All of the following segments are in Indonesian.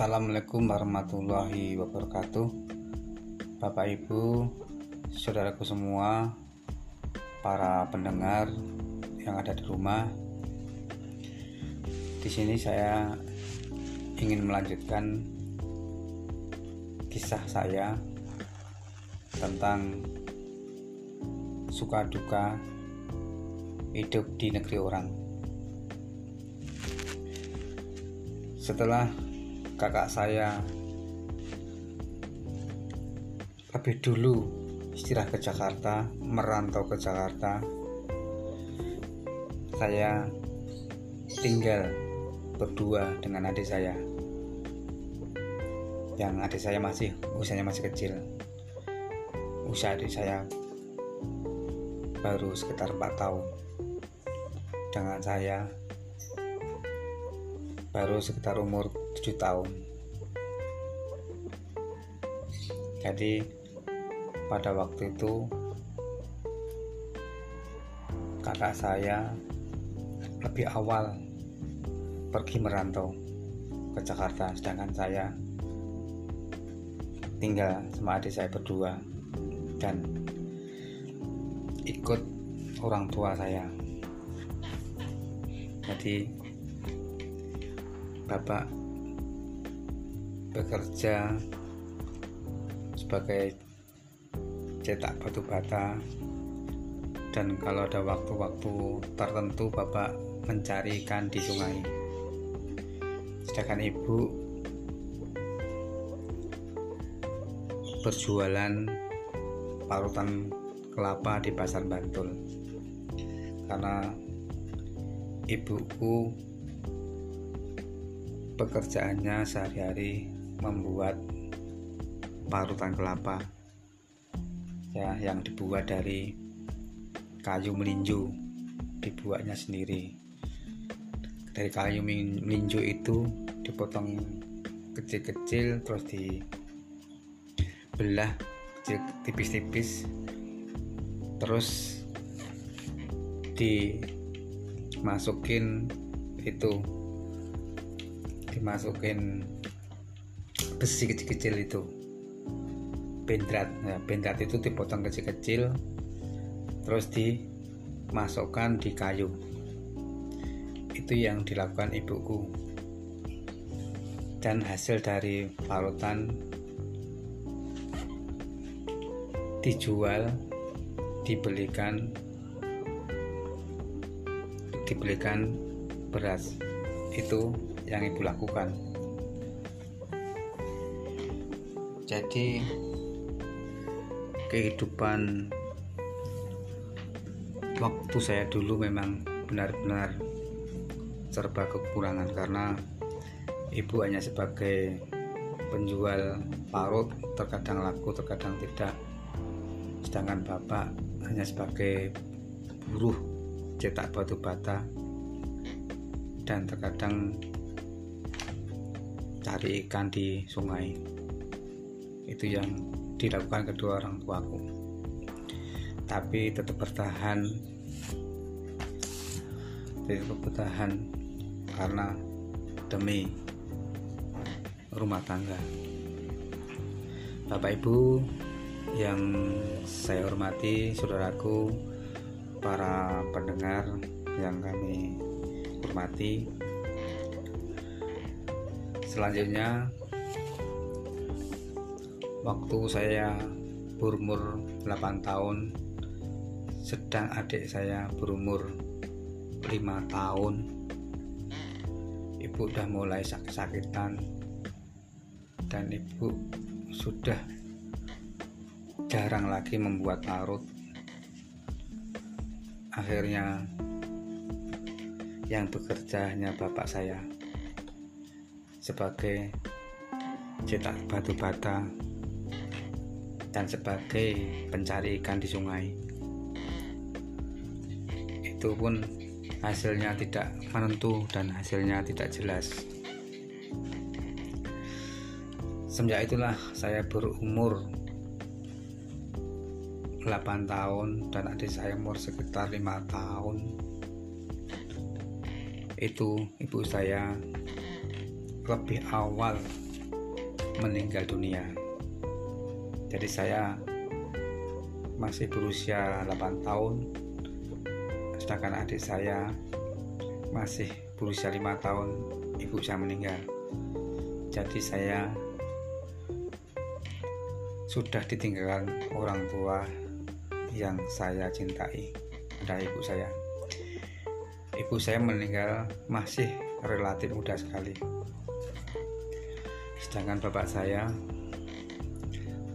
Assalamualaikum warahmatullahi wabarakatuh. Bapak Ibu Saudaraku semua Para pendengar Yang ada di rumah. Di sini saya Ingin melanjutkan Kisah saya Tentang Suka duka Hidup di negeri orang. Setelah kakak saya lebih dulu istirahat ke Jakarta, merantau ke Jakarta. Saya tinggal berdua dengan adik saya. Yang adik saya masih usianya masih kecil. Usia adik saya baru sekitar 4 tahun. Dengan saya baru sekitar umur 7 tahun. Jadi pada waktu itu kakak saya lebih awal pergi merantau ke Jakarta. Sedangkan saya tinggal sama adik saya berdua dan ikut orang tua saya. Jadi Bapak bekerja sebagai cetak batu bata. Dan kalau ada waktu-waktu tertentu Bapak mencari ikan di sungai. Sedangkan ibu berjualan parutan kelapa di pasar Bantul. Karena ibuku pekerjaannya sehari-hari membuat parutan kelapa ya yang dibuat dari kayu melinju dibuatnya sendiri. Dari kayu melinju itu dipotong kecil-kecil terus dibelah kecil tipis-tipis terus dimasukin itu dimasukin besi kecil-kecil itu. Bendrat nah, bendrat itu dipotong kecil-kecil terus dimasukkan di kayu. Itu yang dilakukan ibuku. Dan hasil dari parutan dijual dibelikan dibelikan beras. Itu yang ibu lakukan jadi kehidupan waktu saya dulu memang benar-benar serba kekurangan karena ibu hanya sebagai penjual parut terkadang laku terkadang tidak. Sedangkan bapak hanya sebagai buruh cetak batu bata dan terkadang cari ikan di sungai itu yang dilakukan kedua orang tuaku. Tapi tetap bertahan. Tetap bertahan karena demi rumah tangga. Bapak Ibu yang saya hormati saudaraku para pendengar yang kami hormati selanjutnya waktu saya berumur 8 tahun sedang adik saya berumur 5 tahun. Ibu udah mulai sakit-sakitan dan ibu sudah jarang lagi membuat parut akhirnya yang bekerja hanya bapak saya sebagai cetak batu bata dan sebagai pencari ikan di sungai. Itu pun hasilnya tidak menentu dan hasilnya tidak jelas. Semenjak itulah saya berumur 8 tahun dan adik saya umur sekitar 5 tahun. Itu ibu saya lebih awal meninggal dunia jadi saya masih berusia 8 tahun. Sedangkan adik saya masih berusia 5 tahun ibu saya meninggal. Jadi saya sudah ditinggalkan orang tua yang saya cintai ada ibu saya. Ibu saya meninggal masih relatif muda sekali. Sedangkan bapak saya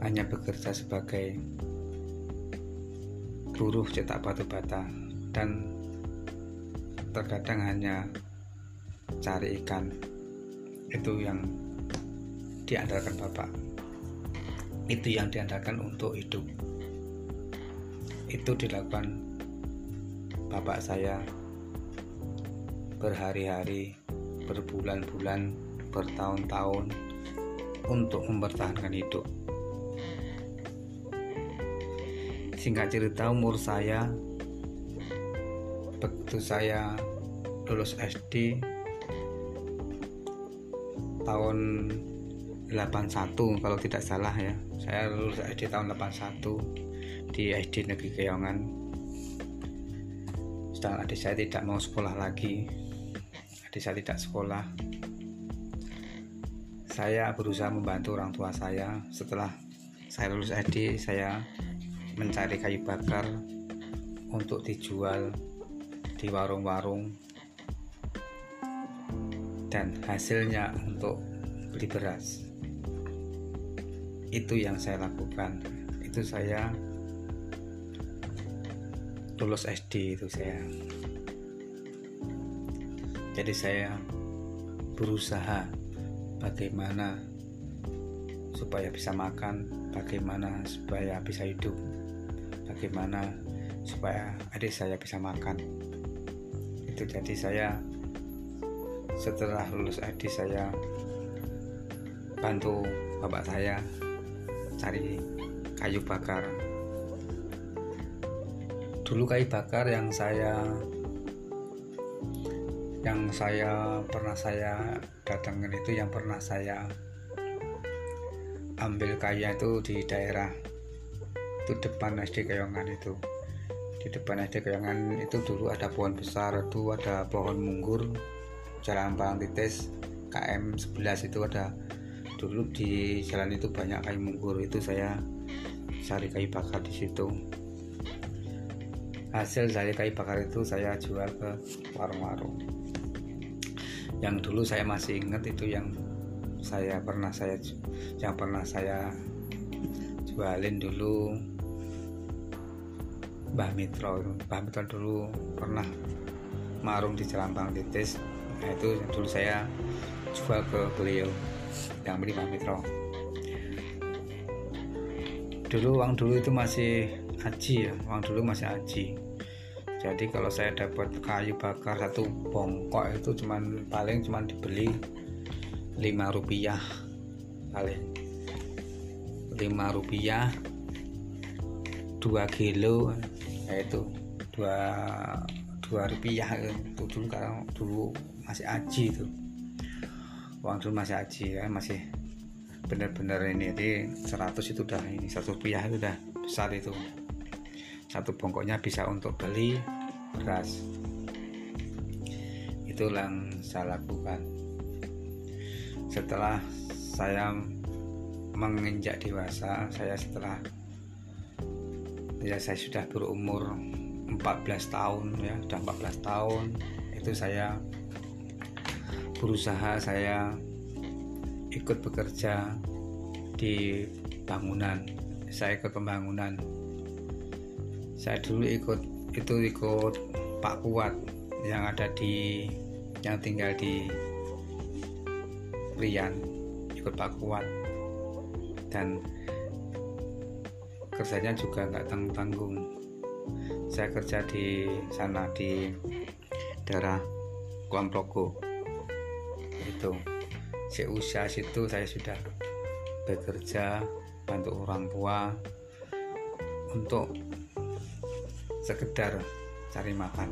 hanya bekerja sebagai buruh cetak batu bata dan terkadang hanya cari ikan. Itu yang diandalkan bapak. Itu yang diandalkan untuk hidup. Itu dilakukan bapak saya berhari-hari berbulan-bulan bertahun-tahun untuk mempertahankan hidup singkat cerita umur saya begitu saya lulus SD tahun 81 kalau tidak salah ya. Saya lulus SD tahun 81 di SD Negeri Keongan. Sedangkan adik saya tidak mau sekolah lagi adik saya tidak sekolah. Saya berusaha membantu orang tua saya. Setelah saya lulus SD saya mencari kayu bakar untuk dijual di warung-warung. Dan hasilnya untuk beli beras. Itu yang saya lakukan. Itu saya lulus SD itu saya. Jadi saya berusaha bagaimana supaya bisa makan bagaimana supaya bisa hidup bagaimana supaya adik saya bisa makan. Itu jadi saya setelah lulus ID saya bantu bapak saya cari kayu bakar. Dulu kayu bakar yang saya yang saya pernah saya datangin itu yang pernah saya ambil kayu itu di daerah itu depan SD Kayongan itu. Di depan SD Kayongan itu dulu ada pohon besar itu ada pohon munggur jalan Palang Titis KM 11 itu ada. Dulu di jalan itu banyak kayu munggur itu saya cari kayu bakar di situ. Hasil dari kayu bakar itu saya jual ke warung-warung. Yang dulu saya masih ingat itu yang saya pernah saya yang pernah saya jualin dulu. Mbah Mitro Mbah Mitro dulu pernah marung di Jalan Bang Titis nah itu dulu saya jual ke beliau yang beli Mbah Mitro. Dulu uang dulu itu masih aji ya uang dulu masih aji jadi kalau saya dapat kayu bakar satu bongkok itu cuman paling cuman dibeli 5 rupiah paling 5 rupiah. 2 kilo yaitu dua dua rupiah itu dulu kalau dulu masih aji itu. Uang dulu masih aji ya masih benar-benar ini jadi 100 itu udah ini satu rupiah itu udah besar itu. Satu bongkoknya bisa untuk beli beras. Itu yang saya lakukan. Setelah saya menginjak dewasa saya setelah ya saya sudah berumur 14 tahun ya sudah 14 tahun itu saya berusaha saya ikut bekerja di bangunan saya ikut pembangunan. Saya dulu ikut itu ikut Pak Kuat yang ada di yang tinggal di Rian ikut Pak Kuat dan kerjanya juga nggak tanggung tanggung saya kerja di sana di daerah Kulon Progo itu seusia situ saya sudah bekerja bantu orang tua untuk sekedar cari makan.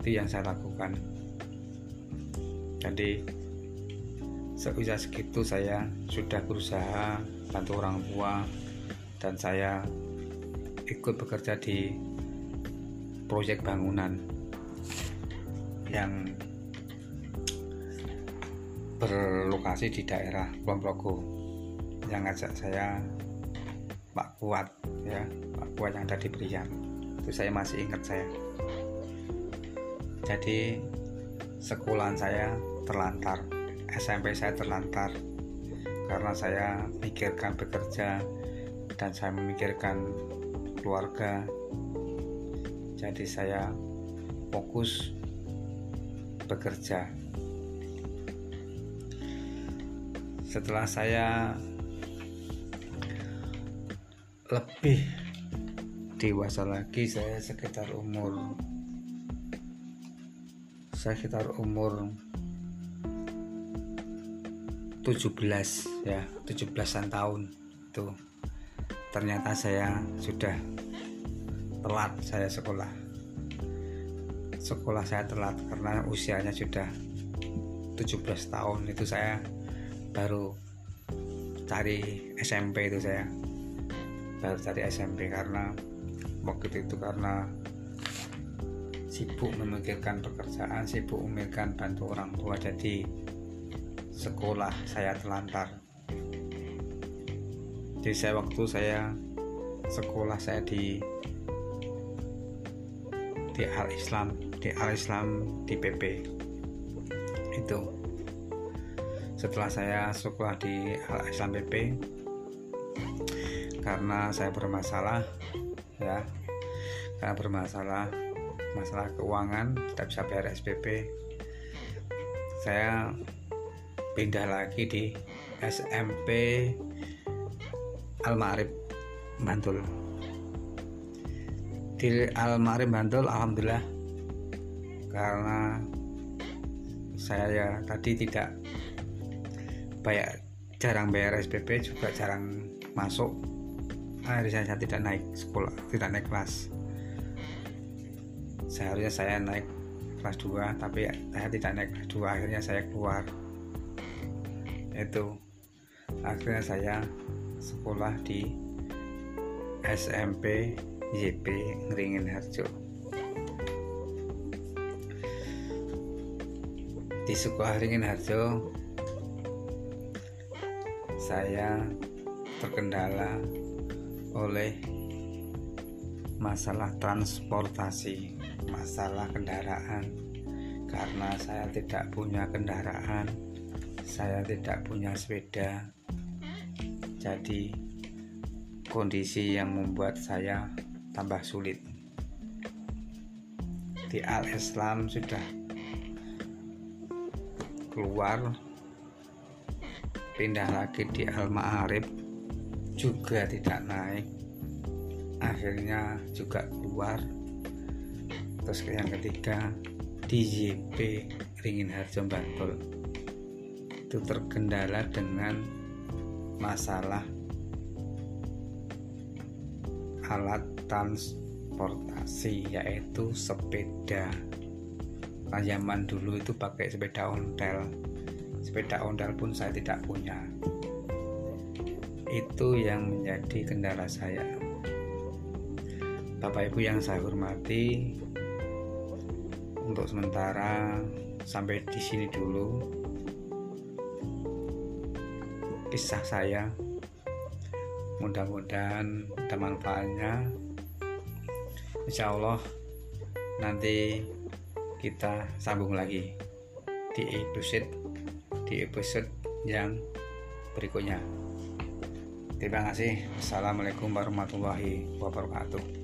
Itu yang saya lakukan. Jadi seusia segitu saya sudah berusaha bantu orang tua dan saya ikut bekerja di proyek bangunan yang berlokasi di daerah Kulon yang ngajak saya Pak Kuat ya Pak Kuat yang ada di itu saya masih ingat saya. Jadi sekolahan saya terlantar SMP saya terlantar karena saya pikirkan bekerja dan saya memikirkan keluarga. Jadi saya fokus bekerja. Setelah saya lebih dewasa lagi saya sekitar umur sekitar umur 17 ya 17an tahun itu. Ternyata saya sudah telat saya sekolah. Sekolah saya telat karena usianya sudah 17 tahun. Itu saya baru cari SMP itu saya. Baru cari SMP karena waktu itu karena sibuk memikirkan pekerjaan sibuk memikirkan bantu orang tua. Jadi sekolah saya telantar jadi saya waktu saya sekolah saya di di Al Islam di Al Islam di PP itu. Setelah saya sekolah di Al Islam PP karena saya bermasalah ya. Karena bermasalah masalah keuangan tidak bisa bayar SPP saya pindah lagi di SMP Almarib Bantul. Di Almarib Bantul Alhamdulillah karena saya ya tadi tidak bayar jarang bayar SPP juga jarang masuk. Akhirnya saya tidak naik sekolah tidak naik kelas. Seharusnya saya naik kelas 2 tapi saya tidak naik kelas 2 akhirnya saya keluar itu akhirnya saya sekolah di SMP YP Ngeringin Harjo di sekolah Ringin Harjo saya terkendala oleh masalah transportasi, masalah kendaraan. Karena saya tidak punya kendaraan, saya tidak punya sepeda. Jadi kondisi yang membuat saya tambah sulit. Di Al-Islam sudah keluar pindah lagi di Al-Ma'arif juga tidak naik akhirnya juga keluar terus yang ketiga di YP Ringin Harjo Bantul itu terkendala dengan masalah alat transportasi yaitu sepeda. Nah, zaman dulu itu pakai sepeda ontel sepeda ontel pun saya tidak punya. Itu yang menjadi kendala saya. Bapak Ibu yang saya hormati, untuk sementara sampai di sini dulu kisah saya. Mudah-mudahan ada manfaatnya. Insya Allah nanti kita sambung lagi di episode di episode yang berikutnya. Terima kasih. Assalamualaikum warahmatullahi wabarakatuh.